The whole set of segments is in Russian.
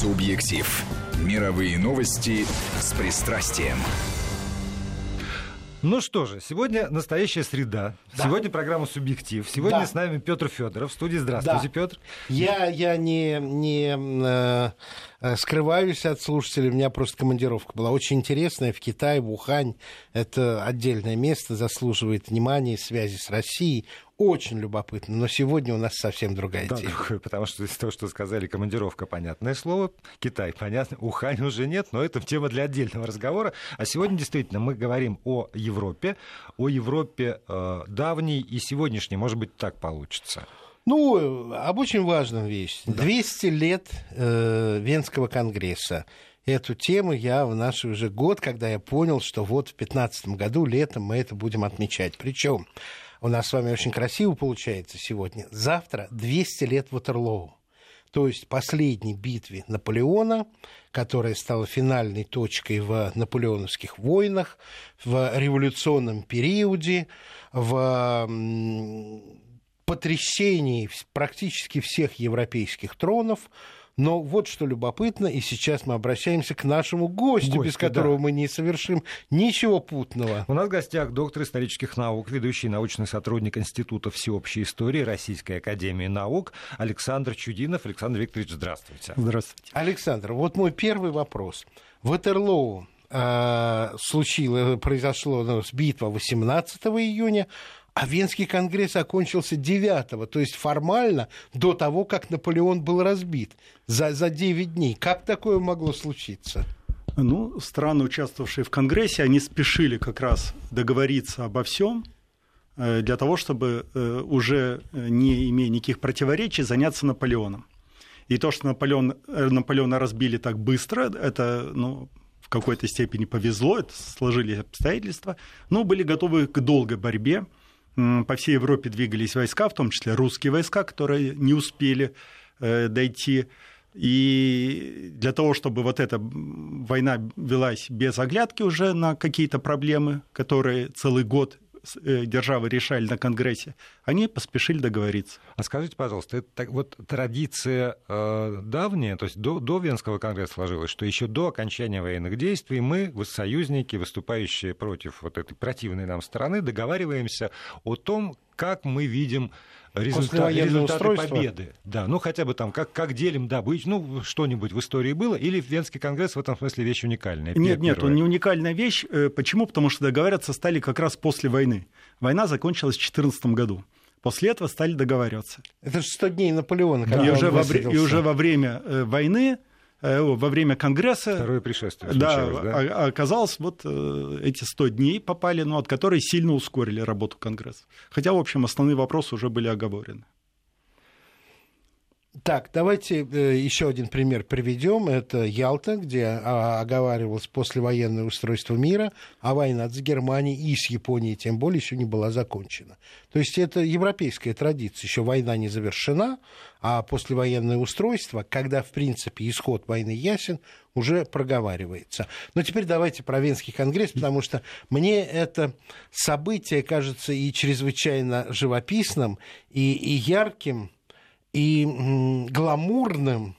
Субъектив. Мировые новости с пристрастием. Ну что же, сегодня настоящая среда. Да. Сегодня программа «Субъектив». Сегодня да. с нами Петр Федоров в студии. Здравствуйте, да. Петр. Я, я не, не э, скрываюсь от слушателей, у меня просто командировка была очень интересная в Китае, в Ухань. Это отдельное место, заслуживает внимания, связи с Россией очень любопытно, но сегодня у нас совсем другая да, тема. Потому что из того, что сказали, командировка, понятное слово, Китай, понятно, Ухань уже нет, но это тема для отдельного разговора. А сегодня действительно мы говорим о Европе, о Европе э, давней и сегодняшней, может быть, так получится. Ну, об очень важном вещи. Да. 200 лет э, Венского конгресса эту тему я в наш уже год, когда я понял, что вот в 2015 году летом мы это будем отмечать. Причем у нас с вами очень красиво получается сегодня. Завтра 200 лет Ватерлоу. То есть последней битве Наполеона, которая стала финальной точкой в наполеоновских войнах, в революционном периоде, в потрясении практически всех европейских тронов, но вот что любопытно, и сейчас мы обращаемся к нашему гостю, Гости, без которого да. мы не совершим ничего путного. У нас в гостях доктор исторических наук, ведущий научный сотрудник Института всеобщей истории Российской академии наук Александр Чудинов. Александр Викторович, здравствуйте. Здравствуйте. Александр, вот мой первый вопрос. Ватерлоу э, случилось, произошло ну, битва 18 июня, а Венский конгресс окончился 9 то есть формально до того, как Наполеон был разбит, за, за 9 дней. Как такое могло случиться? Ну, страны, участвовавшие в Конгрессе, они спешили как раз договориться обо всем э, для того, чтобы э, уже э, не имея никаких противоречий заняться Наполеоном. И то, что Наполеон, Наполеона разбили так быстро, это ну, в какой-то степени повезло, это сложились обстоятельства, но были готовы к долгой борьбе по всей Европе двигались войска, в том числе русские войска, которые не успели э, дойти. И для того, чтобы вот эта война велась без оглядки уже на какие-то проблемы, которые целый год державы решали на Конгрессе, они поспешили договориться. А скажите, пожалуйста, это так, вот традиция э, давняя, то есть до, до Венского конгресса сложилась, что еще до окончания военных действий мы, союзники, выступающие против вот этой противной нам стороны, договариваемся о том, как мы видим результат, результаты победы. Да, ну хотя бы там, как, как делим добычу, ну что-нибудь в истории было, или Венский конгресс в этом смысле вещь уникальная? Нет, нет, он не уникальная вещь. Э, почему? Потому что договариваться стали как раз после войны. Война закончилась в 2014 году. После этого стали договариваться. Это же 100 дней Наполеона. Да. И, уже во, и уже во время э, войны во время Конгресса... Второе пришествие да, да? А, оказалось, вот э, эти 100 дней попали, ну, от которой сильно ускорили работу Конгресса. Хотя, в общем, основные вопросы уже были оговорены. Так, давайте э, еще один пример приведем. Это Ялта, где а, оговаривалось послевоенное устройство мира, а война с Германией и с Японией тем более еще не была закончена. То есть это европейская традиция. Еще война не завершена, а послевоенное устройство, когда, в принципе, исход войны ясен, уже проговаривается. Но теперь давайте про Венский конгресс, потому что мне это событие кажется и чрезвычайно живописным, и, и ярким, и гламурным,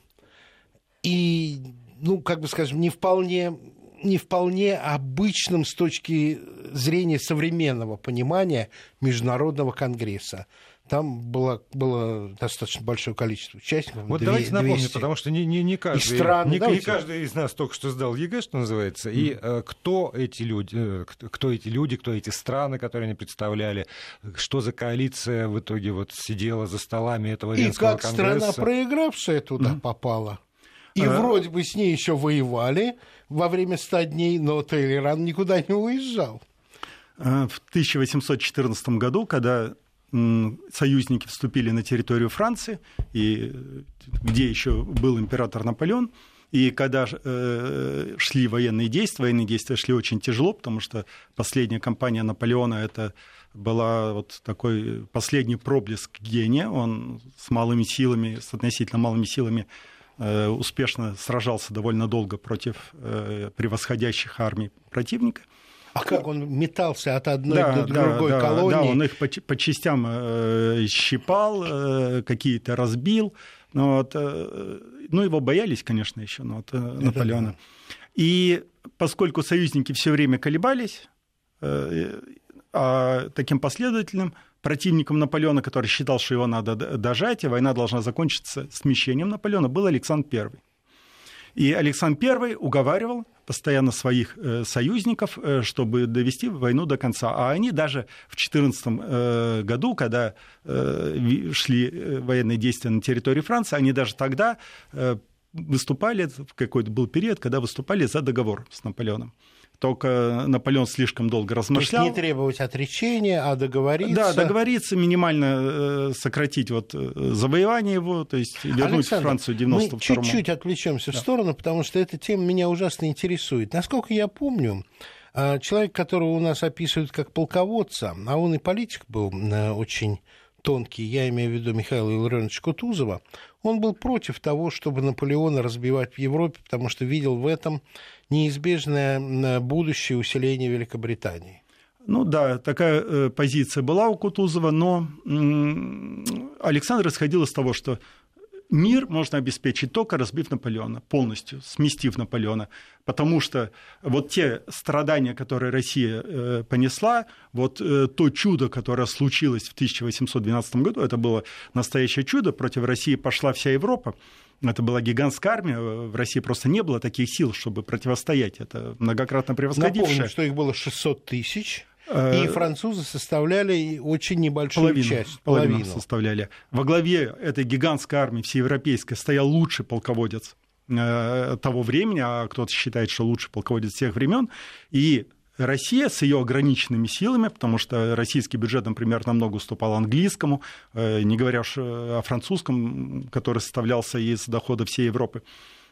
и, ну, как бы скажем, не вполне не вполне обычным с точки зрения современного понимания Международного конгресса. Там было, было достаточно большое количество участников. Вот 200, давайте напомним, потому что не, не, не, каждый, стран, не, не каждый из нас только что сдал ЕГЭ, что называется. И э, кто эти люди, э, кто эти люди, кто эти страны, которые они представляли, что за коалиция в итоге вот сидела за столами этого И как конгресса. страна, проигравшая туда mm. попала. И а... вроде бы с ней еще воевали во время ста дней, но Тейлеран никуда не уезжал. А, в 1814 году, когда союзники вступили на территорию Франции, и где еще был император Наполеон, и когда э, шли военные действия, военные действия шли очень тяжело, потому что последняя кампания Наполеона это была вот такой последний проблеск гения. Он с малыми силами, с относительно малыми силами успешно сражался довольно долго против э, превосходящих армий противника. А как он метался от одной да, до другой да, колонии? Да, он их по, по частям э, щипал, э, какие-то разбил, Но вот, ну, его боялись, конечно, еще, но вот, Наполеона. И поскольку союзники все время колебались, а таким последовательным противником Наполеона, который считал, что его надо дожать, и война должна закончиться смещением Наполеона, был Александр I. И Александр I уговаривал постоянно своих э, союзников, э, чтобы довести войну до конца. А они даже в 2014 э, году, когда шли военные действия на территории Франции, они даже тогда выступали, в какой-то был период, когда выступали за договор с Наполеоном. Только Наполеон слишком долго размышлял. То есть не требовать отречения, а договориться. Да, договориться, минимально э, сократить вот э, завоевание его, то есть вернуть Александр, Францию 92 мы чуть-чуть отвлечемся да. в сторону, потому что эта тема меня ужасно интересует. Насколько я помню, э, человек, которого у нас описывают как полководца, а он и политик был очень тонкий, я имею в виду Михаила Илларионовича Кутузова, он был против того, чтобы Наполеона разбивать в Европе, потому что видел в этом неизбежное будущее усиление Великобритании. Ну да, такая э, позиция была у Кутузова, но Александр исходил из того, что мир можно обеспечить только разбив Наполеона, полностью сместив Наполеона. Потому что вот те страдания, которые Россия э, понесла, вот э, то чудо, которое случилось в 1812 году, это было настоящее чудо, против России пошла вся Европа. Это была гигантская армия, в России просто не было таких сил, чтобы противостоять. Это многократно превосходившее. Напомню, что их было 600 тысяч. И э, французы составляли очень небольшую половину, часть. Половину, половину составляли. Во главе этой гигантской армии всеевропейской стоял лучший полководец э, того времени, а кто-то считает, что лучший полководец всех времен. И Россия с ее ограниченными силами, потому что российский бюджет, например, намного уступал английскому, э, не говоря уж о французском, который составлялся из дохода всей Европы,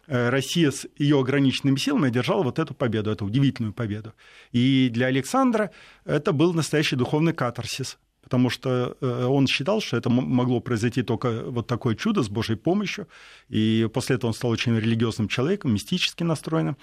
Россия с ее ограниченными силами одержала вот эту победу, эту удивительную победу. И для Александра это был настоящий духовный катарсис, потому что э, он считал, что это могло произойти только вот такое чудо с Божьей помощью, и после этого он стал очень религиозным человеком, мистически настроенным.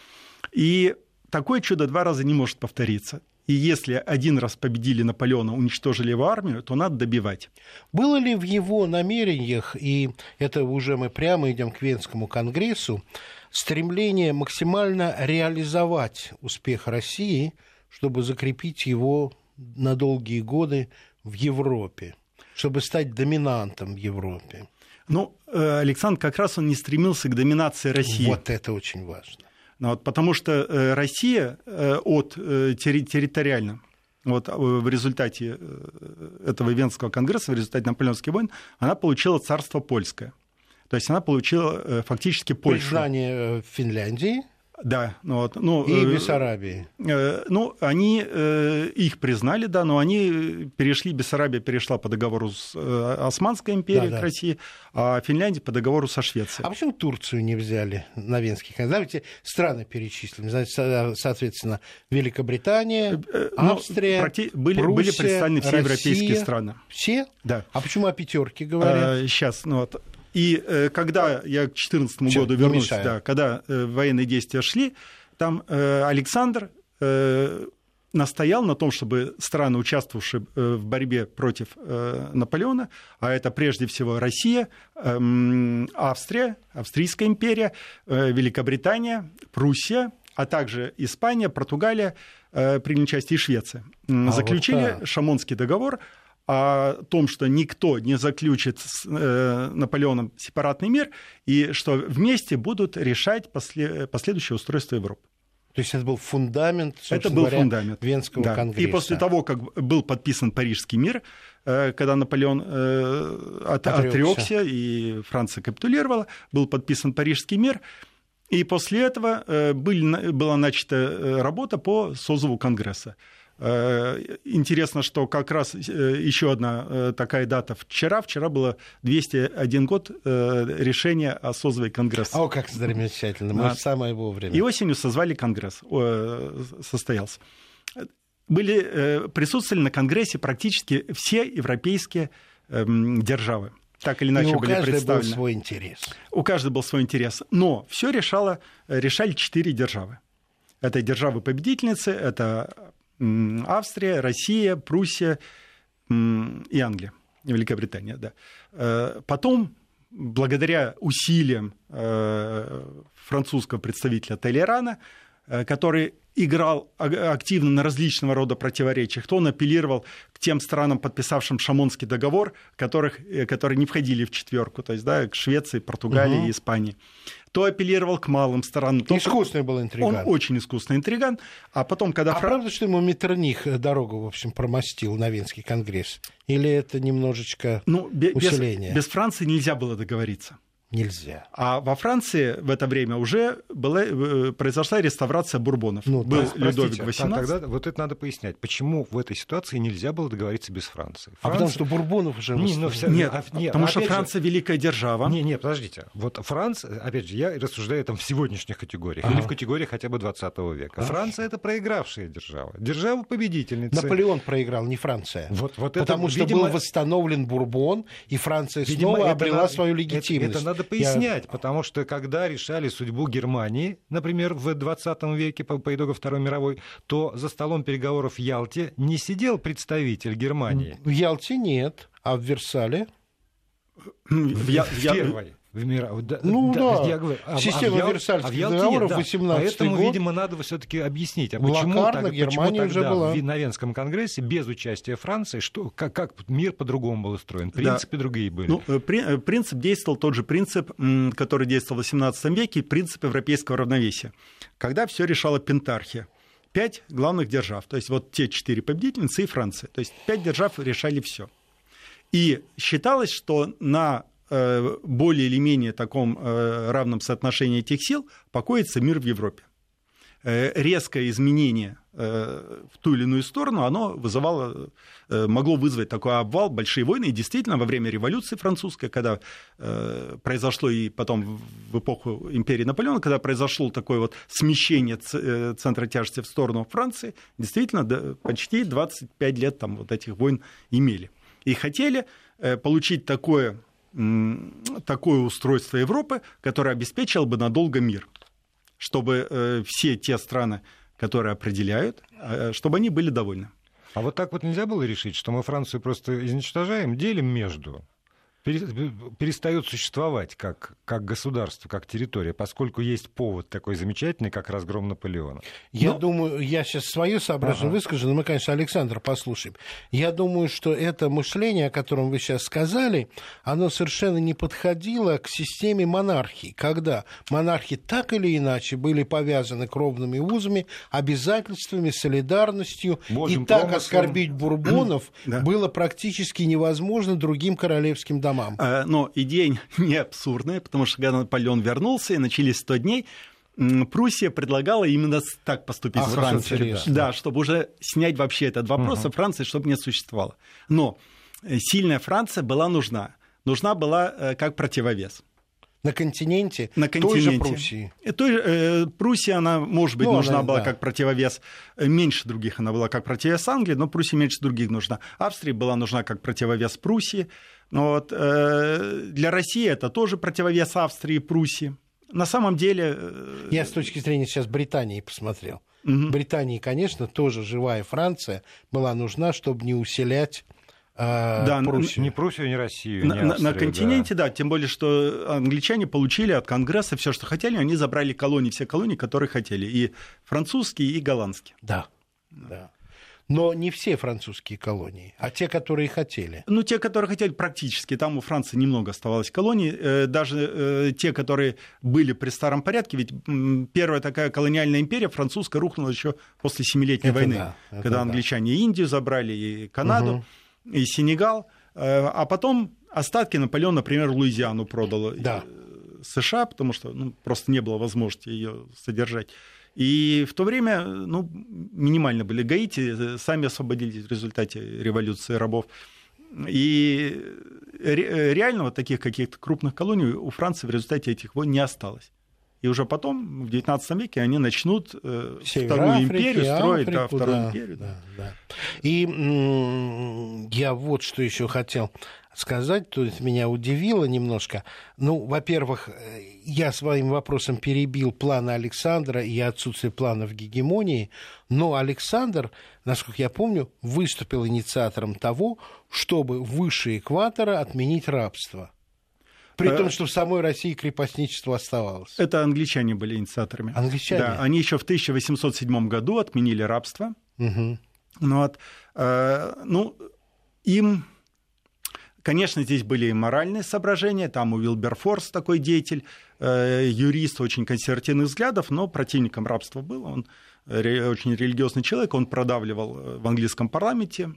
И такое чудо два раза не может повториться. И если один раз победили Наполеона, уничтожили его армию, то надо добивать. Было ли в его намерениях, и это уже мы прямо идем к Венскому конгрессу, стремление максимально реализовать успех России, чтобы закрепить его на долгие годы в Европе, чтобы стать доминантом в Европе? Ну, э, Александр как раз он не стремился к доминации России. Вот это очень важно. Ну вот, потому что э, Россия э, от э, территориально вот в результате этого Венского конгресса, в результате Наполеонских войн, она получила царство польское. То есть она получила фактически Польшу. Признание Финляндии. Да, ну вот, ну, и э, Бессарабии. Э, ну, они э, их признали, да, но они перешли, Бессарабия перешла по договору с э, Османской империей да, к да. России, а Финляндия по договору со Швецией. А почему Турцию не взяли на Венский конгресс? Давайте страны перечислим. Значит, соответственно, Великобритания, э, ну, Австрия, ну, практи... были, Пруссия, были представлены все Россия. европейские страны. Все? Да. А почему о пятерке говорят? А, сейчас, ну вот и э, когда я к 2014 году вернусь, да, когда э, военные действия шли, там э, Александр настоял на том, чтобы страны, участвовавшие в борьбе против Наполеона, а это прежде всего Россия, эм, Австрия, Австрийская империя, Великобритания, Пруссия, а также Испания, Португалия, приняли участие и Швеция, а заключили вот Шамонский договор, о том, что никто не заключит с э, Наполеоном сепаратный мир, и что вместе будут решать после, последующее устройство Европы. То есть это был фундамент, это был говоря, фундамент Венского да. конгресса. И после того, как был подписан Парижский мир, э, когда Наполеон э, от, отрекся и Франция капитулировала, был подписан Парижский мир, и после этого были, была начата работа по созыву Конгресса. Э, интересно, что как раз э, еще одна э, такая дата вчера. Вчера было 201 год решения о созыве Конгресса. О, как замечательно. Может, а, самое вовремя. И осенью созвали Конгресс, состоялся. Были, присутствовали на Конгрессе практически все европейские эм, державы так или иначе и у были представлены. был свой интерес. У каждого был свой интерес. Но все решало, решали четыре державы. Это державы-победительницы, это Австрия, Россия, Пруссия и Англия, Великобритания, да. Э, потом благодаря усилиям французского представителя Толерана, который играл активно на различного рода противоречиях, то он апеллировал к тем странам, подписавшим Шамонский договор, которых, которые не входили в четверку, то есть да, к Швеции, Португалии угу. и Испании то апеллировал к малым странам. То искусный был интриган. Он очень искусный интриган. А потом, когда... А Фран... правда, что ему Меттерних дорогу, в общем, промостил на Венский конгресс? Или это немножечко ну, без, усиление? Без Франции нельзя было договориться нельзя. А во Франции в это время уже была, э, произошла реставрация бурбонов. Ну, Был есть, Людовик XVIII. Тогда вот это надо пояснять, почему в этой ситуации нельзя было договориться без Франции. Франция... А потому что бурбонов уже... Не, ну, вся... Нет, а, нет, потому что Франция же... великая держава. Не, не, подождите. Вот Франция, опять же, я рассуждаю там в сегодняшних категориях, ага. или в категориях хотя бы 20 века. Ага. Франция — это проигравшая держава. Держава победительница. Наполеон проиграл, не Франция. Вот, вот потому это, что видимо... был восстановлен Бурбон, и Франция видимо, снова обрела надо, свою легитимность. Это, это надо пояснять, я потому что когда решали судьбу Германии, например, в 20 веке по, по итогам Второй мировой, то за столом переговоров в Ялте не сидел представитель Германии. В Ялте нет, а в Версале? В, в, в первой в мира. Ну да, да. Я говорю, а, система а Версальских а договоров да. 18 Поэтому, год. видимо, надо все-таки объяснить, а почему, так, почему тогда была. на Венском конгрессе без участия Франции, что, как, как мир по-другому был устроен, принципы да. другие были. Ну, э, э, принцип действовал тот же принцип, который действовал в XVIII веке, принцип европейского равновесия, когда все решала пентархия пять главных держав, то есть вот те четыре победительницы и Франция. То есть пять держав решали все. И считалось, что на более или менее таком э, равном соотношении этих сил покоится мир в Европе. Э, резкое изменение в ту или иную сторону, оно вызывало, могло вызвать такой обвал, большие войны. И действительно, во время революции французской, когда произошло и потом в эпоху империи Наполеона, когда произошло такое вот смещение центра тяжести в сторону Франции, действительно, почти 25 лет там вот этих войн имели. И хотели получить такое такое устройство Европы, которое обеспечило бы надолго мир, чтобы э, все те страны, которые определяют, э, чтобы они были довольны. А вот так вот нельзя было решить, что мы Францию просто изничтожаем, делим между перестает существовать как, как государство, как территория, поскольку есть повод такой замечательный, как разгром Наполеона. Я но... думаю, я сейчас свое соображение ага. выскажу, но мы, конечно, Александра послушаем. Я думаю, что это мышление, о котором вы сейчас сказали, оно совершенно не подходило к системе монархии, когда монархи так или иначе были повязаны кровными узами, обязательствами, солидарностью, Божьим и так промыслом. оскорбить бурбонов было практически невозможно другим королевским домам домам. Э, но идея не абсурдная, потому что когда Наполеон вернулся и начались 100 дней, Пруссия предлагала именно так поступить а, с Францией. Да, чтобы уже снять вообще этот вопрос, угу. а Франции чтобы не существовало. Но э, сильная Франция была нужна. Нужна была э, как противовес. На континенте, на континенте. той же Пруссии. Той, э, Пруссия, она, может быть, ну, нужна она, была да. как противовес, меньше других она была как противовес Англии, но Пруссия меньше других нужна. Австрия была нужна как противовес Пруссии. Но вот, э, для России это тоже противовес Австрии и Пруссии. На самом деле... Э... Я с точки зрения сейчас Британии посмотрел. Угу. Британии, конечно, тоже живая Франция была нужна, чтобы не усилять а, да, Пруссию. Ни Пруссию, ни Россию. На, ни Австрию, на континенте, да. да, тем более, что англичане получили от Конгресса все, что хотели, они забрали колонии, все колонии, которые хотели, и французские, и голландские. Да, да. Но не все французские колонии, а те, которые хотели. Ну, те, которые хотели практически. Там у Франции немного оставалось колоний. Э, даже э, те, которые были при старом порядке, ведь первая такая колониальная империя французская рухнула еще после Семилетней это войны, да, когда англичане да. и Индию забрали, и Канаду. Угу и Сенегал, э, а потом остатки Наполеон, например, Луизиану продал да. США, потому что ну, просто не было возможности ее содержать. И в то время ну, минимально были Гаити, э, сами освободились в результате революции рабов. И реально вот таких каких-то крупных колоний у Франции в результате этих войн не осталось. И уже потом, в XIX веке, они начнут э, вторую Африки, империю строить, Африку, да, вторую да, империю. Да. Да, И м- я вот что еще хотел сказать, то есть меня удивило немножко. Ну, во-первых, я своим вопросом перебил планы Александра и отсутствие планов гегемонии, но Александр, насколько я помню, выступил инициатором того, чтобы выше экватора отменить рабство. При том, что в самой России крепостничество оставалось. Это англичане были инициаторами. Англичане? Да, они еще в 1807 году отменили рабство. Угу. Ну, вот, э, ну, им Конечно, здесь были и моральные соображения. Там у Вилберфорс такой деятель, э, юрист очень консервативных взглядов, но противником рабства был. Он очень религиозный человек, он продавливал э, в английском парламенте,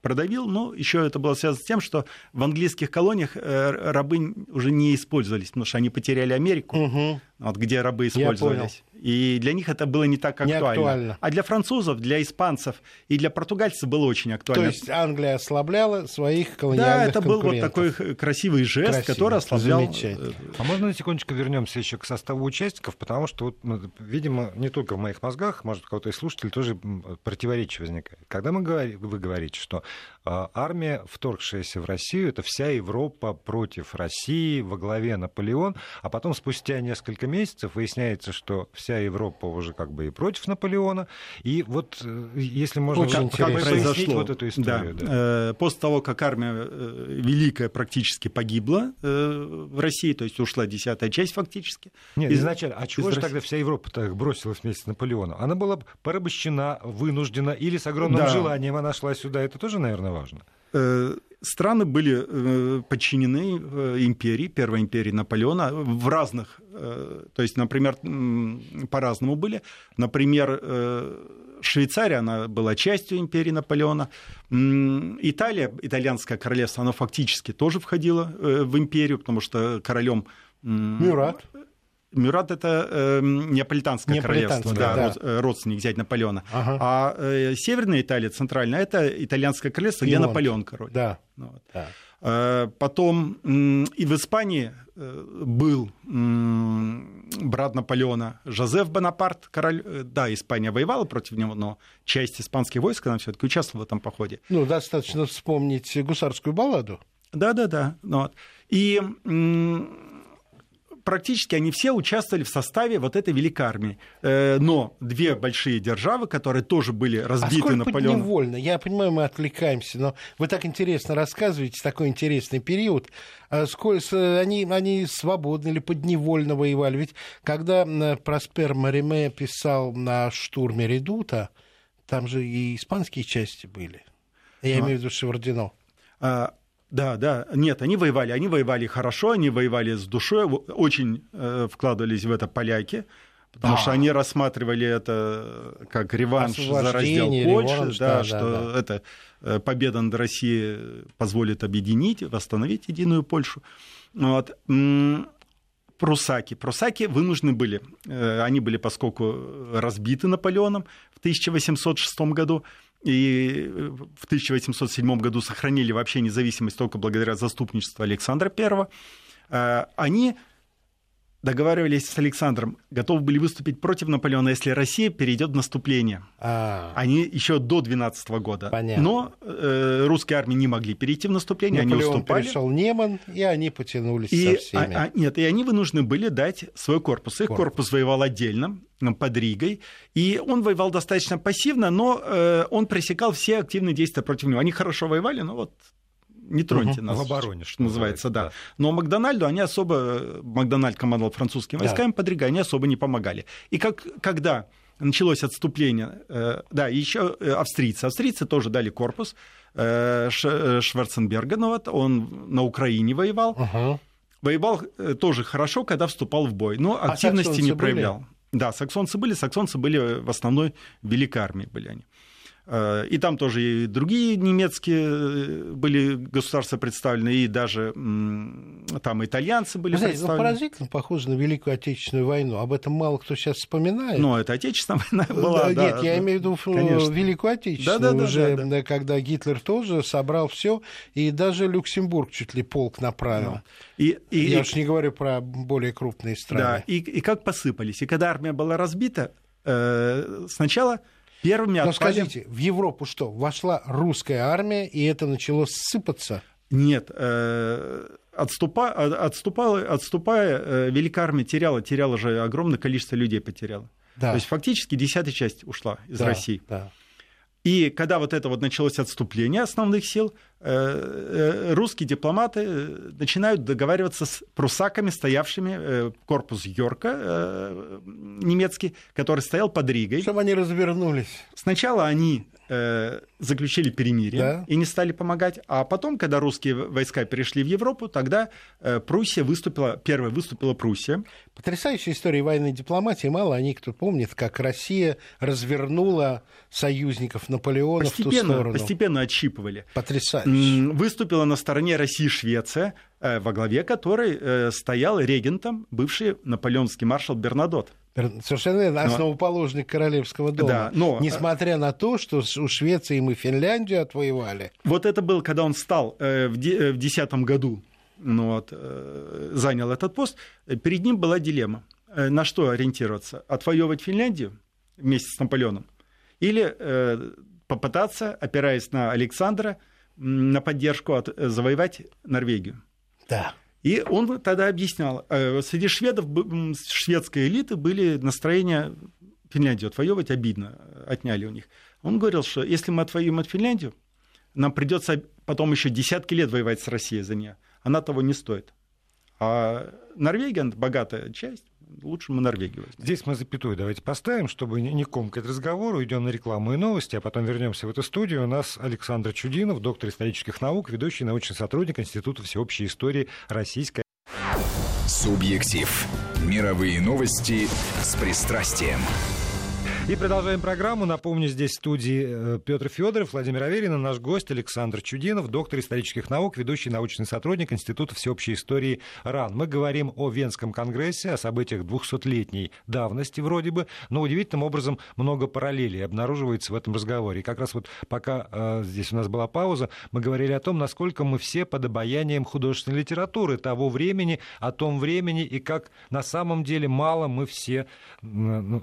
продавил, но еще это было связано с тем, что в английских колониях э, рабы уже не использовались, потому что они потеряли Америку, угу. вот, где рабы использовались. И для них это было не так актуально. Не актуально. А для французов, для испанцев и для португальцев было очень актуально. То есть Англия ослабляла своих колониальных Да, это был вот такой красивый жест, Красиво, который ослаблял... Э, а можно на секундочку вернемся еще к составу участников, потому что, вот, видимо, не только в моих мозгах, может, у кого-то из слушателей тоже противоречие возникает. Когда мы говорим, вы говорите, что армия, вторгшаяся в Россию, это вся Европа против России, во главе Наполеон, а потом спустя несколько месяцев выясняется, что вся Европа уже как бы и против Наполеона. И вот э, если можно Очень как, как произошло вот эту историю. Да. Да. Э, после того, как армия э, великая практически погибла в России, то есть ушла десятая часть фактически. Нет, из... изначально. А чего же тогда вся Европа так бросилась вместе с Наполеоном? Она была порабощена, вынуждена или с огромным да. желанием она шла сюда? Это тоже, наверное, важно. Э, страны были э, подчинены э, империи, Первой империи Наполеона в разных, то есть, например, по-разному были. Например, Швейцария, она была частью империи Наполеона. Италия, итальянское королевство, оно фактически тоже входило в империю, потому что королем Мюрат. Мюрат это э, неаполитанское, неаполитанское королевство, да, да. Э, родственник зять Наполеона. Ага. А э, Северная Италия, центральная, это итальянское королевство, Пьемонт. где Наполеон король. Да. Ну вот. да. Э, потом э, и в Испании э, был брат Наполеона Жозеф Бонапарт, король. Да, Испания воевала против него, но часть испанских войск, она все-таки участвовала в этом походе. Ну, достаточно вспомнить гусарскую балладу. Да, да, да. Ну, вот. И практически они все участвовали в составе вот этой великой армии. Э, но две большие державы, которые тоже были разбиты а Наполеоном. подневольно? Я понимаю, мы отвлекаемся, но вы так интересно рассказываете, такой интересный период. А сколько, они, они свободно или подневольно воевали? Ведь когда Проспер Мариме писал на штурме Редута, там же и испанские части были. Я а. имею в виду Шевардино. А, да, да, нет, они воевали, они воевали хорошо, они воевали с душой, очень э, вкладывались в это поляки, потому да. что они рассматривали это как реванш за раздел Польши, реванш, да, да, что да. это э, победа над Россией позволит объединить, восстановить единую Польшу. Вот. Прусаки. Прусаки вынуждены были, э, они были, поскольку разбиты Наполеоном в 1806 году, и э, в 1807 году сохранили вообще независимость только благодаря заступничеству Александра I, э, они договаривались с Александром, готовы были выступить против Наполеона, если Россия перейдет в наступление. А, они еще до 12 года. Понятно. Но э, русские армии не могли перейти в наступление, Наполеон они уступали. пришел Неман, и они потянулись и, со всеми. А, а, нет, и они вынуждены были дать свой корпус. Их корпус, корпус воевал отдельно, под Ригой, и он воевал достаточно пассивно, но э, он пресекал все активные действия против него. Они хорошо воевали, но вот не троньте угу. нас. В обороне, что называется, да. да. Но Макдональду они особо, Макдональд командовал французскими войсками, да. под Ригой, они особо не помогали. И как, когда началось отступление, э, да, еще э, австрийцы, австрийцы тоже дали корпус э, Ш, Шварценберга, ну вот, он на Украине воевал. Угу. Воевал тоже хорошо, когда вступал в бой, но а активности а не проявлял. Были? Да, саксонцы были, саксонцы были в основной великой армии были они. Э, и там тоже и другие немецкие э, были государства представлены, и даже там итальянцы были Вы знаете, ну, представлены. Ну, поразительно похоже на Великую Отечественную войну. Об этом мало кто сейчас вспоминает. Ну, это Отечественная война была, да. Нет, я имею в виду конечно. Великую Отечественную, да, да, уже, да, да. когда Гитлер тоже собрал все, и даже Люксембург чуть ли полк направил. Ну. И, и, я и, уж не говорю про более крупные страны. Да, и, и как посыпались. И когда армия была разбита, э, сначала Первыми Но отпали... скажите, в Европу что, вошла русская армия, и это начало сыпаться? Нет, э, отступа, отступала, отступая, э, Великая армия теряла, теряла же огромное количество людей потеряла. Да. То есть фактически десятая часть ушла из да, России. Да. И когда вот это вот началось отступление основных сил, э, русские дипломаты начинают договариваться с прусаками, стоявшими корпус Йорка немецкий, который стоял под Ригой. Чтобы они развернулись. Сначала они Э, заключили перемирие да. и не стали помогать. А потом, когда русские войска перешли в Европу, тогда э, Пруссия выступила, первая выступила Пруссия. Потрясающая история военной дипломатии. Мало они кто помнит, как Россия развернула союзников Наполеона постепенно, в ту сторону. Постепенно отщипывали. Потрясающе. Выступила на стороне России Швеция, э, во главе которой стоял регентом бывший наполеонский маршал Бернадот. Совершенно верно, основоположник но... королевского дома. Да, но... Несмотря на то, что у Швеции мы Финляндию отвоевали. Вот это был, когда он стал э, в 2010 году, ну, вот, э, занял этот пост, перед ним была дилемма. Э, на что ориентироваться? Отвоевывать Финляндию вместе с Наполеоном? Или попытаться, опираясь на Александра, на поддержку, от, завоевать Норвегию? Да. И он тогда объяснял, э, среди шведов, шведской элиты были настроения Финляндию отвоевывать обидно, отняли у них. Он говорил, что если мы отвоюем от Финляндию, нам придется потом еще десятки лет воевать с Россией за нее. Она того не стоит. А Норвегия, богатая часть, лучше мы Норвегию возьмем. Здесь мы запятую давайте поставим, чтобы не комкать разговор, уйдем на рекламу и новости, а потом вернемся в эту студию. У нас Александр Чудинов, доктор исторических наук, ведущий научный сотрудник Института всеобщей истории Российской. Субъектив. Мировые новости с пристрастием. И продолжаем программу. Напомню, здесь в студии э, Петр Федоров, Владимир Аверин, наш гость Александр Чудинов, доктор исторических наук, ведущий научный сотрудник Института всеобщей истории РАН. Мы говорим о Венском конгрессе, о событиях 200-летней давности вроде бы, но удивительным образом много параллелей обнаруживается в этом разговоре. И как раз вот пока э, здесь у нас была пауза, мы говорили о том, насколько мы все под обаянием художественной литературы того времени, о том времени, и как на самом деле мало мы все ну,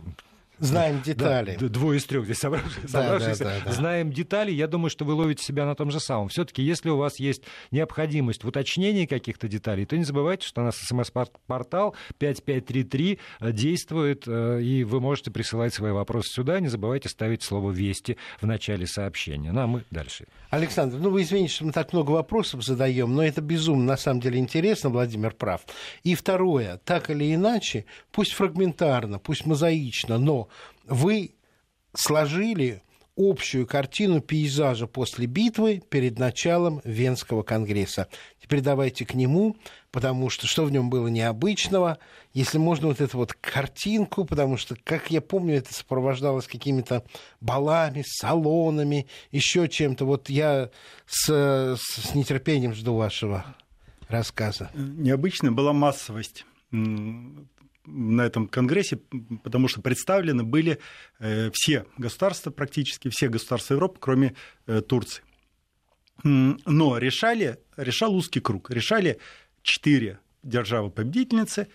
Знаем детали. Да, двое из трех здесь собравшихся. Да, да, да, да. Знаем детали. Я думаю, что вы ловите себя на том же самом. Все-таки, если у вас есть необходимость в уточнении каких-то деталей, то не забывайте, что у нас смс-портал 5533 э, действует, э, и вы можете присылать свои вопросы сюда. Не забывайте ставить слово «Вести» в начале сообщения. Ну, а мы дальше. Александр, ну вы извините, что мы так много вопросов задаем, но это безумно, на самом деле, интересно, Владимир прав. И второе, так или иначе, пусть фрагментарно, пусть мозаично, но вы сложили общую картину пейзажа после битвы перед началом Венского конгресса. Теперь давайте к нему, потому что что в нем было необычного, если можно вот эту вот картинку, потому что, как я помню, это сопровождалось какими-то балами, салонами, еще чем-то. Вот я с, с нетерпением жду вашего рассказа. Необычная была массовость на этом конгрессе, потому что представлены были э, все государства, практически все государства Европы, кроме э, Турции. Но решали, решал узкий круг, решали четыре державы-победительницы.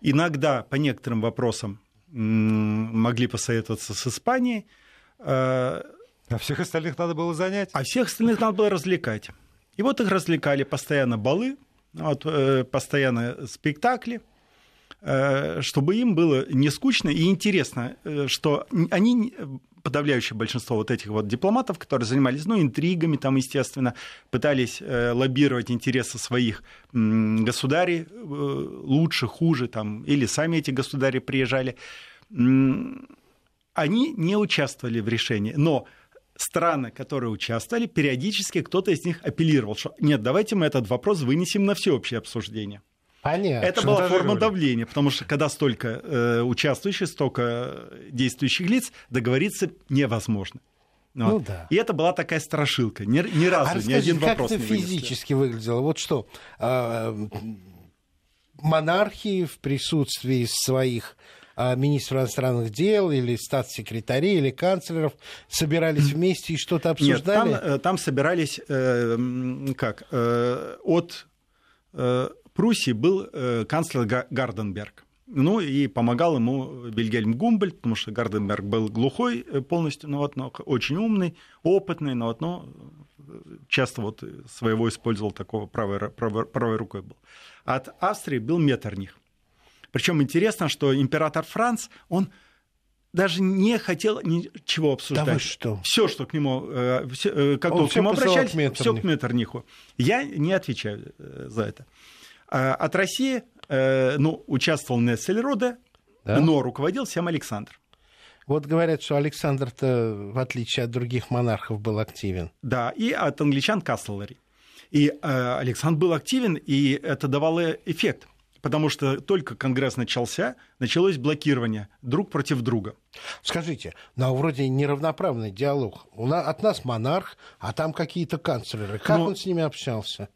Иногда по некоторым вопросам могли посоветоваться с Испанией. Э, а всех остальных надо было занять? А всех остальных надо было развлекать. И вот их развлекали постоянно балы, вот, постоянно спектакли – чтобы им было не скучно и интересно, э, что они подавляющее большинство вот этих вот дипломатов, которые занимались, ну, интригами там, естественно, пытались э, лоббировать интересы своих государей лучше, хуже, там, или сами эти государи приезжали, они не участвовали в решении, но страны, которые участвовали, периодически кто-то из них апеллировал, что нет, давайте мы этот вопрос вынесем на всеобщее обсуждение. Понятно. Это была форма давления, потому что когда столько э, участвующих, столько действующих лиц, договориться невозможно. Вот. Ну, да. И это была такая страшилка. Ни, ни разу, а ни один вопрос как это не физически выглядело? Вот что, э, монархии в присутствии своих а, министров иностранных дел или статс-секретарей или канцлеров собирались вместе и что-то обсуждали? Нет, там, э, там собирались э, как э, от э, Пруссии был э, канцлер Гарденберг. Ну и помогал ему Вильгельм Гумбольд, потому что Гарденберг был глухой э, полностью, но, вот, но очень умный, опытный, но, вот, но часто вот своего использовал такого правой, правой, правой рукой был. От Австрии был Меттерних. Причем интересно, что император Франц, он даже не хотел ничего обсуждать. Да вы что? Все, что к нему, э, все, э, как Он к нему обращались, все к Меттерниху. Я не отвечаю э, за это. А От России, э, ну, участвовал Нессельроде, Да? но руководил всем Александр. Вот говорят, что Александр-то, в отличие от других монархов, был активен. Да, и от англичан Кастлери. И э, Александр был активен, и это давало эффект. Потому что только Конгресс начался, началось блокирование друг против друга. Скажите, ну а вроде неравноправный диалог. У нас, от нас монарх, а там какие-то канцлеры. Как Ну, он с ними общался?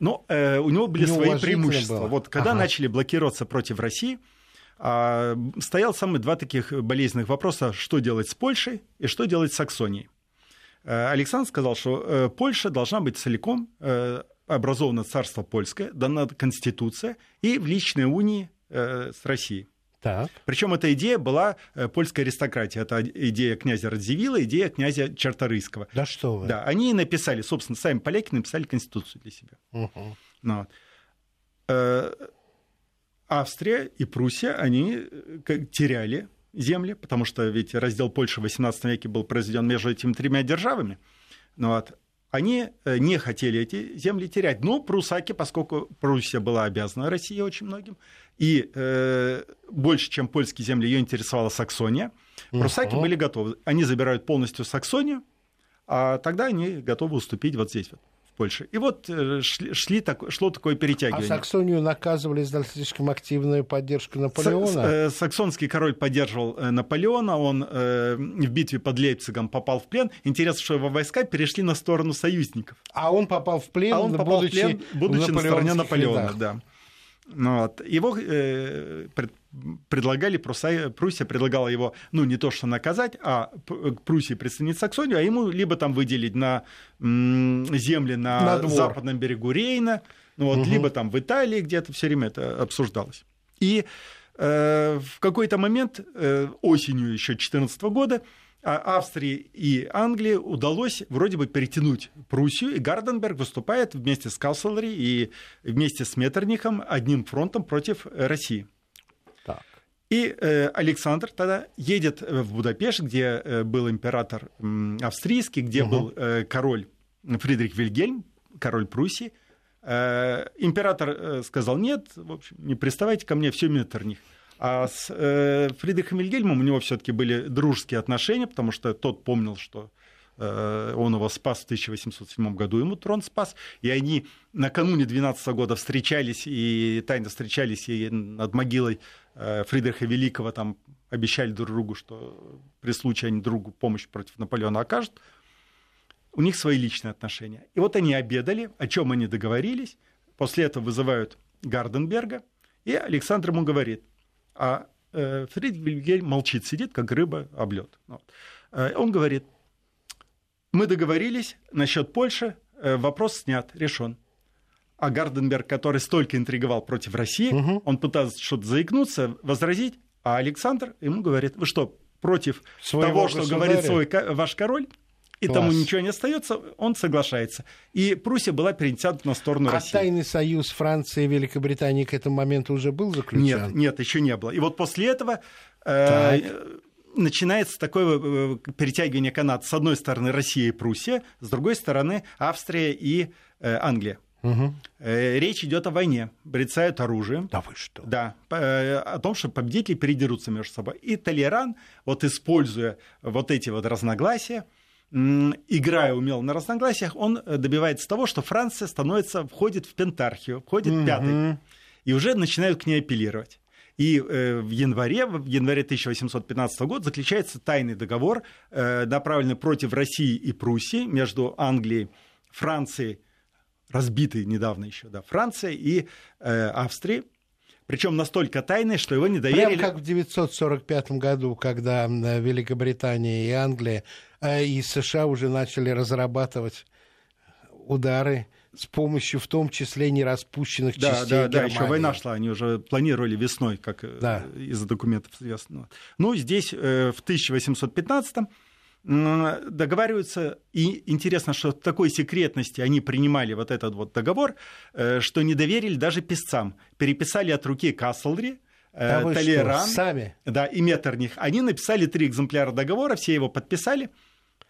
Но э, у него были свои преимущества. было. Вот когда Ага. начали блокироваться против России, а, стоял самые два таких болезненных вопроса, что делать с Польшей и что делать с Саксонией. Э, Александр сказал, что э, Польша должна быть целиком э, образовано царство польское, дана конституция и в личной унии э, с Россией. Так. Причем эта идея была э, польской аристократии. Это идея князя Радзивилла, идея князя Чарторийского. Да что вы. Да, они и написали, собственно, сами поляки написали конституцию для себя. Мгм. Ну вот. Э, Австрия и Пруссия, они э, теряли земли, потому что ведь раздел Польши в XVIII веке был произведен между этими тремя державами. Ну вот. Они э, не хотели эти земли терять. Но прусаки, поскольку Пруссия была обязана России очень многим, и э, больше, чем польские земли, ее интересовала Саксония, прусаки Мгм. были готовы. Они забирают полностью Саксонию, а тогда они готовы уступить вот здесь вот, в Польше. И вот э, шли, шли так- шло такое А перетягивание. Саксонию наказывали за слишком активную поддержку Наполеона? с- э, Саксонский король поддерживал э, Наполеона, он э, в битве под Лейпцигом попал в плен. Интересно, что его войска перешли на сторону союзников. А он попал в плен, а он попал будучи, в плен, будучи на стороне Наполеона. рядах. Да. Ну вот. Его э, предлагали, Пруссия, предлагала его, ну, не то что наказать, а Пруссии присоединить Саксонию, а ему либо там выделить на земли на, На двор. западном берегу Рейна, ну, вот, Мгм. либо там в Италии где-то все время это обсуждалось. И э, в какой-то момент, э, осенью еще 2014 года, а- Австрии и Англии удалось вроде бы перетянуть Пруссию, и Гарденберг выступает вместе с Касселери и вместе с Меттернихом одним фронтом против э, России. И э, Александр тогда едет э, в Будапешт, где э, был император австрийский, где Мгм. был король Фридрих Вильгельм, король Пруссии. Император сказал, нет, в общем, не приставайте ко мне, все Меттерних. А с Фридрихом Вильгельмом у него все-таки были дружеские отношения, потому что тот помнил, что он его спас в 1807 году, ему трон спас, и они накануне 12 года встречались, и тайно встречались, и над могилой э, Фридриха Великого там обещали друг другу, что при случае они другу помощь против Наполеона окажут. У них свои личные отношения. И вот они обедали, о чем они договорились. После этого вызывают Гарденберга, и Александр ему говорит, а э, Фридрих Вильгельм молчит, сидит, как рыба об лед. Э, Он говорит, мы договорились насчет Польши, э, вопрос снят, решен. А Гарденберг, который столько интриговал против России, Мгм. он пытался что-то заикнуться, возразить, а Александр ему говорит, вы что, против Своего того, что государя? говорит свой, ваш король? И Класс. тому ничего не остается, он соглашается. И Пруссия была перетянута на сторону А России. тайный союз Франции и Великобритании к этому моменту уже был заключен? Нет, нет, еще не было. И вот после этого э, начинается такое э, перетягивание канат. С одной стороны Россия и Пруссия, с другой стороны Австрия и э, Англия. Э, Речь идет о войне. Брецают оружием. Да вы что? Да, э, о том, что победители передерутся между собой. И Толеран, вот используя вот эти вот разногласия, играя умело на разногласиях, он э, добивается того, что Франция становится, входит в пентархию, входит Мгм. пятой, и уже начинают к ней апеллировать. И э, в январе, в январе 1815 года заключается тайный договор, э, направленный против России и Пруссии между Англией, Францией, разбитой недавно еще, да, Францией и э, Австрией. Причем настолько тайный, что его не Прям доверили. как в 1945 году, когда Великобритания и Англия и США уже начали разрабатывать удары с помощью в том числе нераспущенных Да, частей да, да, Германии. еще война шла, они уже планировали весной, как э, Да. из документов известно. Ну, здесь э, в 1815 м, договариваются, и интересно, что в такой секретности они принимали вот этот вот договор, э, что не доверили даже писцам. Переписали от руки Касселри, Да вы что, Толеран сами? да, и Меттерних, они написали три экземпляра договора, все его подписали,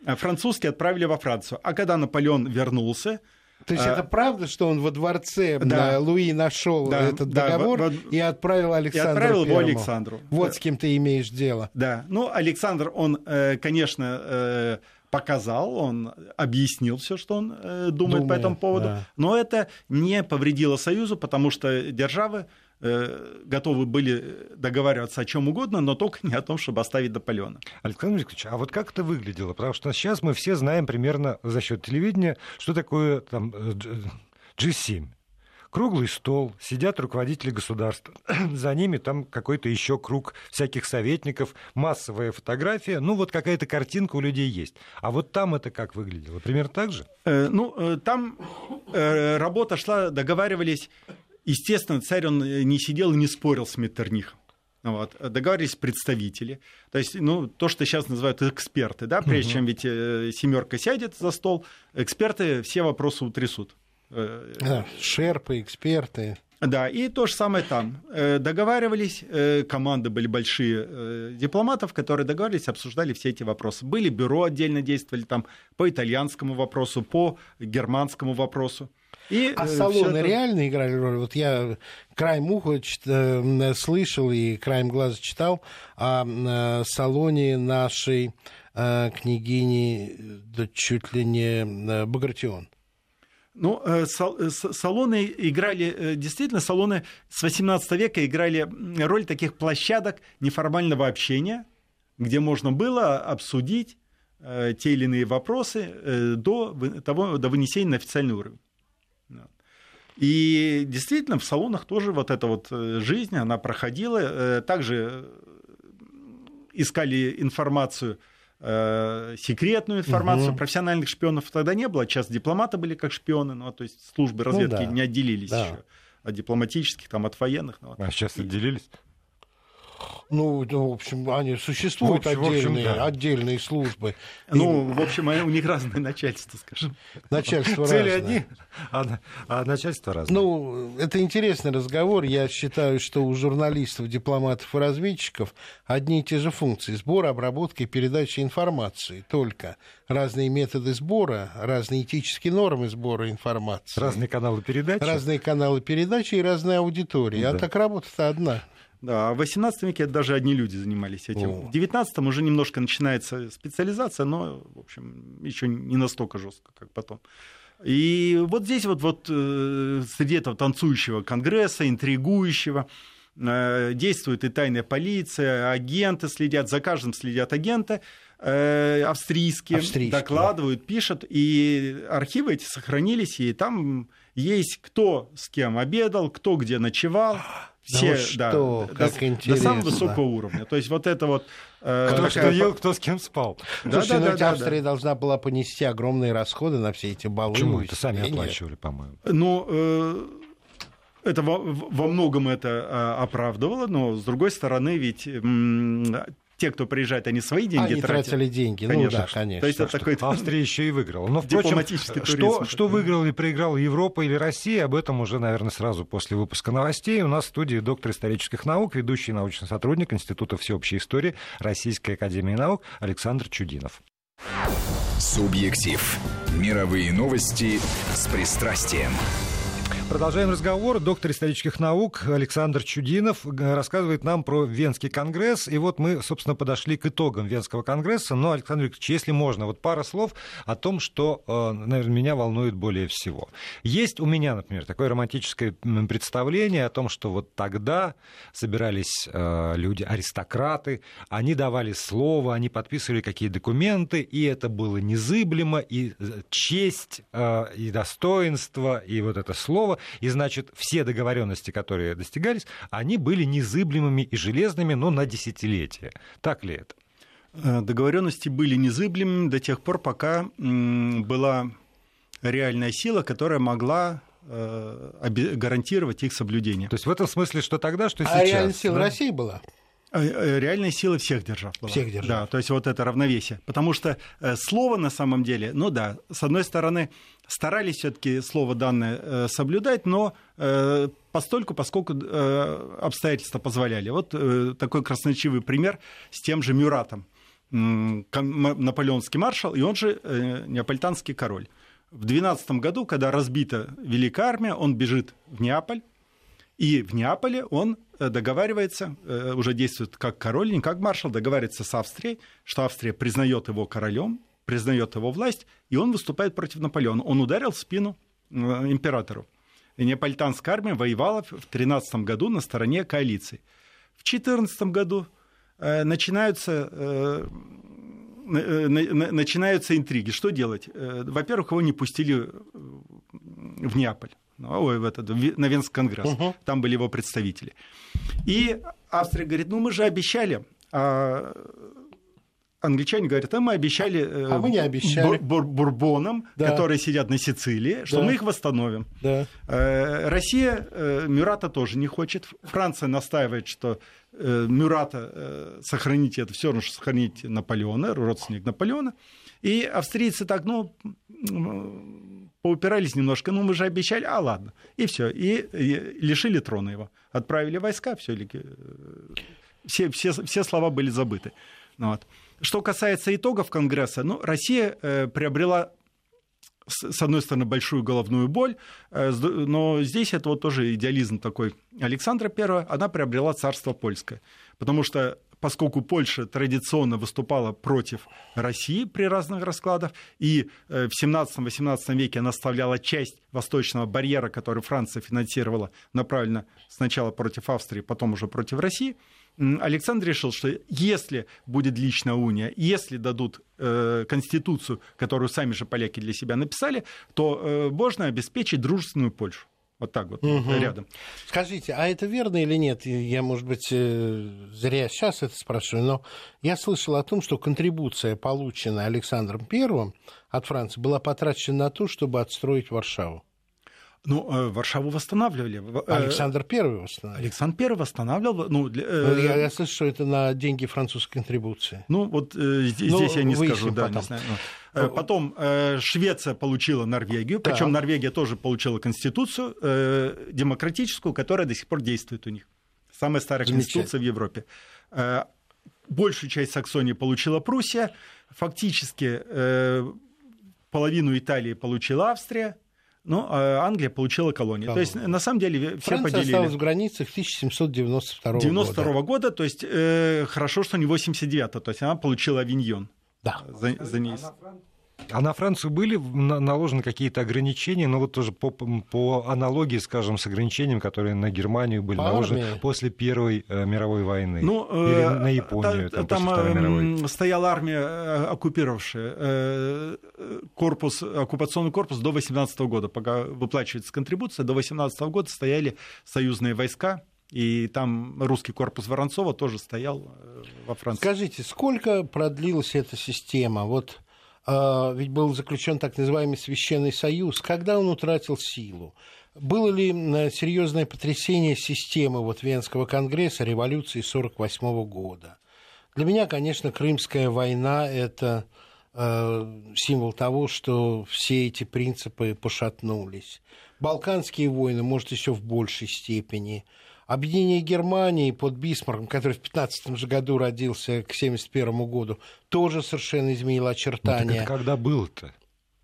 французские отправили во Францию. А когда Наполеон вернулся, То есть А, это правда, что он во дворце да. Луи нашел Да, этот да, договор во- во- и отправил и Александру отправил его? Александру. Вот с кем ты имеешь дело. Да, ну, Александр, он, э, конечно, э, показал, он объяснил все, что он э, думает по Думает, этому поводу, да. но это не повредило Союзу, потому что державы готовы были договариваться о чем угодно, но только не о том, чтобы оставить Наполеона. Александр Николаевич, а вот как это выглядело? Потому что сейчас мы все знаем примерно за счет телевидения, что такое там э, G- G7. Круглый стол, сидят руководители государства, за ними там какой-то еще круг всяких советников, массовая фотография, ну вот какая-то картинка у людей есть. А вот там это как выглядело? Примерно так же? Э, Ну, э, там э, работа шла, договаривались. Естественно, царь, он э, не сидел и не спорил с Меттернихом. Вот. Договаривались представители. То есть, ну, то, что сейчас называют эксперты, да, прежде чем ведь э, семерка сядет за стол, эксперты все вопросы утрясут. Э, Да, шерпы, эксперты. Да, и то же самое там. Договаривались, команды были большие дипломатов, которые договаривались, обсуждали все эти вопросы. Были бюро отдельно действовали там по итальянскому вопросу, по германскому вопросу. И, А э, салоны всё это- реально играли роль? Вот я краем уха чит- э, слышал и краем глаза читал о э, салоне нашей э, княгини, да чуть ли не э, Багратион. Ну, э, салоны играли, действительно, салоны с 18 века играли роль таких площадок неформального общения, где можно было обсудить те или иные вопросы до, того, до вынесения на официальный уровень. И действительно, в салонах тоже вот эта вот э, жизнь, она проходила. Э, Также э, искали информацию, секретную информацию. Мгм. Профессиональных шпионов тогда не было. Сейчас дипломаты были как шпионы, ну, то есть службы Ну разведки да. не отделились Да. еще от дипломатических, там, от военных. ну. А сейчас отделились? Ну, ну, в общем, они существуют В общем, в общем, отдельные, да. отдельные службы. Ну, в общем, у них разное начальство, скажем. Начальство Цели разное. одни, а, а начальство разное. Ну, это интересный разговор. Я считаю, что у журналистов, дипломатов и разведчиков одни и те же функции. Сбор, обработка и передача информации. Только разные методы сбора, разные этические нормы сбора информации. Разные каналы передачи. Разные каналы передачи и разная аудитория. А Да. так работа-то одна. Да, а в 18 веке это даже одни люди занимались этим. О. В 19 уже немножко начинается специализация, но, в общем, еще не настолько жестко, как потом. И вот здесь вот, вот э, среди этого танцующего конгресса, интригующего, э, действует и тайная полиция, агенты следят, за каждым следят агенты э, австрийские, Австрийские, докладывают, пишут, и архивы эти сохранились, и там есть кто с кем обедал, кто где ночевал. Да Все, вы что, до- как до, интересно. самого высокого уровня. То есть вот это вот... э, Кто что ел, кто с кем спал. Да, Слушайте, да, ну да, ведь да, Австрия должна была понести огромные расходы на все эти балы. Почему это сами оплачивали, по-моему? Ну, э, это во, во многом это а, оправдывало, но с другой стороны, ведь те, кто приезжает, они свои деньги Они тратят. тратили деньги. Конечно. Ну да, конечно. То есть это такой... Австрия еще и выиграла. Но, впрочем, Дипломатический что, туризм. что выиграла и проиграла Европа или Россия, об этом уже, наверное, сразу после выпуска новостей. У нас в студии доктор исторических наук, ведущий научный сотрудник Института всеобщей истории Российской академии наук Александр Чудинов. Субъектив. Мировые новости с пристрастием. Продолжаем разговор. Доктор исторических наук Александр Чудинов э, рассказывает нам про Венский конгресс. И вот мы, собственно, подошли к итогам Венского конгресса. Но, Александр Викторович, если можно, вот пара слов о том, что, э, наверное, меня волнует более всего. Есть у меня, например, такое романтическое представление о том, что вот тогда собирались э, люди, аристократы, они давали слово, они подписывали какие документы, и это было незыблемо, и честь, и достоинство, и вот это слово, и, значит, все договоренности, которые достигались, они были незыблемыми и железными, но на десятилетия. Так ли это? Э, Договоренности были незыблемыми до тех пор, пока была реальная сила, которая могла э, гарантировать их соблюдение. То есть в этом смысле, что тогда, что А сейчас. реальная сила да? России была? Э, э, Реальная сила всех держав была. Всех держав. Да, то есть вот это равновесие. Потому что э, слово на самом деле, ну да, с одной стороны, старались все-таки слово данное соблюдать, но постольку, поскольку обстоятельства позволяли. Вот такой красноречивый пример с тем же Мюратом, наполеонский маршал, и он же неаполитанский король. В 12 году, когда разбита Великая Армия, он бежит в Неаполь, и в Неаполе он договаривается, уже действует как король, не как маршал, договаривается с Австрией, что Австрия признает его королем, признает его власть, и он выступает против Наполеона. Он ударил в спину императору. Неаполитанская армия воевала в 13 году на стороне коалиции. В 14 году э, начинаются, э, э, начинаются интриги. Что делать? Во-первых, его не пустили в Неаполь. Ой, в этот, на Венский конгресс. Угу. Там были его представители. И Австрия говорит, ну мы же обещали, а англичане говорят, а мы обещали, а мы не обещали. Бур, бур, бурбонам, да. которые сидят на Сицилии, что да. мы их восстановим. Да. Э, Россия э, Мюрата тоже не хочет. Франция настаивает, что э, Мюрата сохраните это все равно, что сохранить Наполеона, родственник Наполеона. И австрийцы так, ну, поупирались немножко, ну мы же обещали, а ладно. И все. И, и лишили трона его. Отправили войска, все, все, все, все слова были забыты. Вот. Что касается итогов Конгресса, ну, Россия э, приобрела с одной стороны, большую головную боль, э, но здесь это вот тоже идеализм такой Александра I, она приобрела царство польское. Потому что поскольку Польша традиционно выступала против России при разных раскладах, и э, в 17-18 веке она оставляла часть восточного барьера, который Франция финансировала, направленно сначала против Австрии, потом уже против России – Александр решил, что если будет личная уния, если дадут э, конституцию, которую сами же поляки для себя написали, то э, можно обеспечить дружественную Польшу. Вот так вот, угу. рядом. Скажите, а это верно или нет? Я, может быть, э, зря сейчас это спрашиваю, но я слышал о том, что контрибуция, полученная Александром I от Франции, была потрачена на то, чтобы отстроить Варшаву. Ну, э, Варшаву восстанавливали. Э, Александр Первый восстанавливал. Александр Первый восстанавливал. Ну, для, ну, я, я слышу, что это на деньги французской контрибуции. Ну, вот э, здесь, ну, здесь я не скажу, да, потом. не знаю. Ну, потом э, Швеция получила Норвегию, причем да. Норвегия тоже получила конституцию э, демократическую, которая до сих пор действует у них. Самая старая конституция в Европе. Э, большую часть Саксонии получила Пруссия. Фактически э, половину Италии получила Австрия ну, а Англия получила колонии. Колонии. То есть, на самом деле, все Франция поделили. осталась в границах 1792 года. 92 года, то есть, э, хорошо, что не 89 то есть, она получила авиньон. Да. За, за ней. А на Францию были наложены какие-то ограничения, но вот тоже по, по аналогии, скажем, с ограничениями, которые на Германию были по наложены армии. после Первой э, мировой войны. Ну, Или э, на Японию. Та, там там стояла армия, э, оккупировавшая корпус, оккупационный корпус до 18 года, пока выплачивается контрибуция, до 18 года стояли союзные войска, и там русский корпус Воронцова тоже стоял во Франции. Скажите, сколько продлилась эта система? Вот ведь был заключен так называемый Священный Союз. Когда он утратил силу? Было ли серьезное потрясение системы вот Венского конгресса революции 1948 года? Для меня, конечно, Крымская война – это э, символ того, что все эти принципы пошатнулись. Балканские войны, может, еще в большей степени – Объединение Германии под Бисмарком, который в 15 же году родился к 71 году, тоже совершенно изменило очертания. Ну, это когда было-то?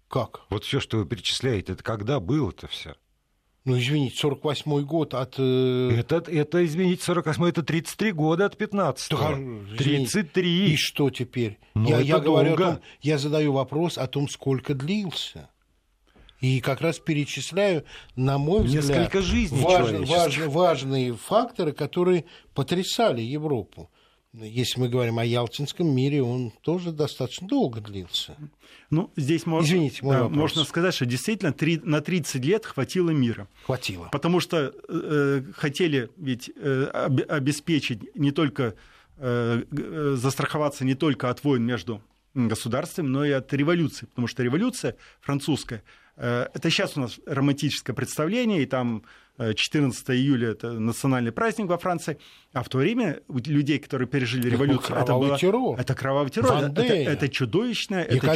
Как? Вот все, что вы перечисляете, это когда было-то все? Ну, извините, 48-й год от... Э... Это, это, извините, 48-й, это 33 года от 15-го. 33. И что теперь? Ну, я, я говорю о том, я задаю вопрос о том, сколько длился. И как раз перечисляю, на мой взгляд, Несколько жизней важ, важ, важные факторы, которые потрясали Европу. Если мы говорим о Ялтинском мире, он тоже достаточно долго длился. Ну, здесь можно, Извините, мой вопрос. можно сказать, что действительно 3, на 30 лет хватило мира. Хватило. Потому что э, хотели ведь э, обеспечить не только, э, э, застраховаться не только от войн между государствами, но и от революции. Потому что революция французская – Э, это сейчас у нас романтическое представление, и там 14 э, июля это национальный праздник во Франции, а в то время у людей, которые пережили революцию, это было террор. это кровавый террор, это, это чудовищная, это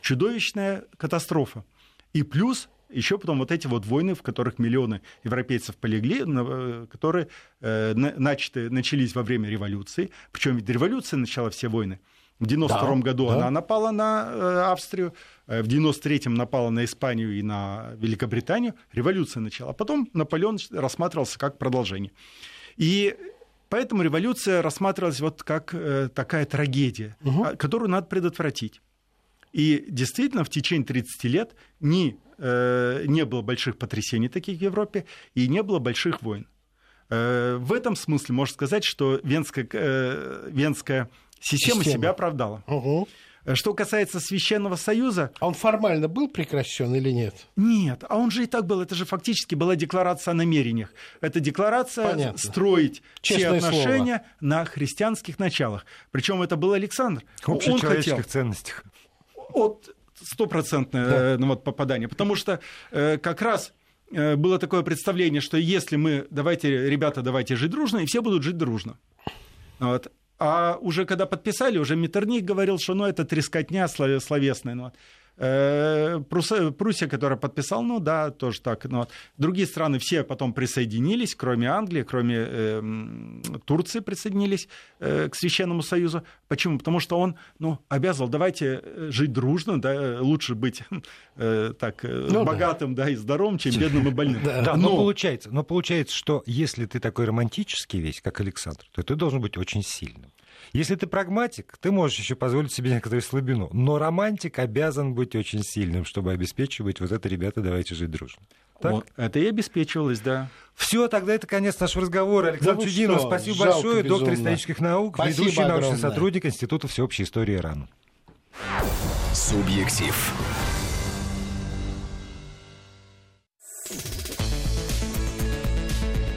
чудовищная катастрофа. И плюс еще потом вот эти вот войны, в которых миллионы европейцев полегли, э, которые э, начаты, начались во время революции. Причем ведь революция начала все войны. В 92 да, году да. она напала на Австрию, в 93-м напала на Испанию и на Великобританию. Революция начала. Потом Наполеон рассматривался как продолжение. И поэтому революция рассматривалась вот как такая трагедия, угу. которую надо предотвратить. И действительно, в течение 30 лет ни, э, не было больших потрясений таких в Европе и не было больших войн. Э, в этом смысле можно сказать, что Венская, э, Венская система, система себя оправдала. Угу. Что касается Священного Союза... А он формально был прекращен или нет? Нет, а он же и так был. Это же фактически была декларация о намерениях. Это декларация Понятно. строить Честное все отношения слово. на христианских началах. Причем это был Александр. Общечеловеческих он хотел... ценностях от стопроцентное да. Э, ну, вот, попадание. Потому что э, как раз э, было такое представление, что если мы, давайте, ребята, давайте жить дружно, и все будут жить дружно. Вот. А уже когда подписали, уже Меттерних говорил, что ну, это трескотня словесная. Э, Пруссия, которая подписала, ну да, тоже так. Но другие страны все потом присоединились, кроме Англии, кроме э, Турции присоединились э, к Священному Союзу. Почему? Потому что он ну, обязывал, давайте э, жить дружно, да, лучше быть э, так, э, ну, богатым да. Да, и здоровым, чем бедным и больным. Да, да но... но, получается, но получается, что если ты такой романтический весь, как Александр, то ты должен быть очень сильным. Если ты прагматик, ты можешь еще позволить себе некоторую слабину. Но романтик обязан быть очень сильным, чтобы обеспечивать вот это, ребята, давайте жить дружно. Так? Вот, это и обеспечивалось, да. Все, тогда это конец нашего разговора. Александр да Чудинов, спасибо Жалко большое, безумно. доктор исторических наук, спасибо ведущий огромное. научный сотрудник Института всеобщей истории РАН. Субъектив.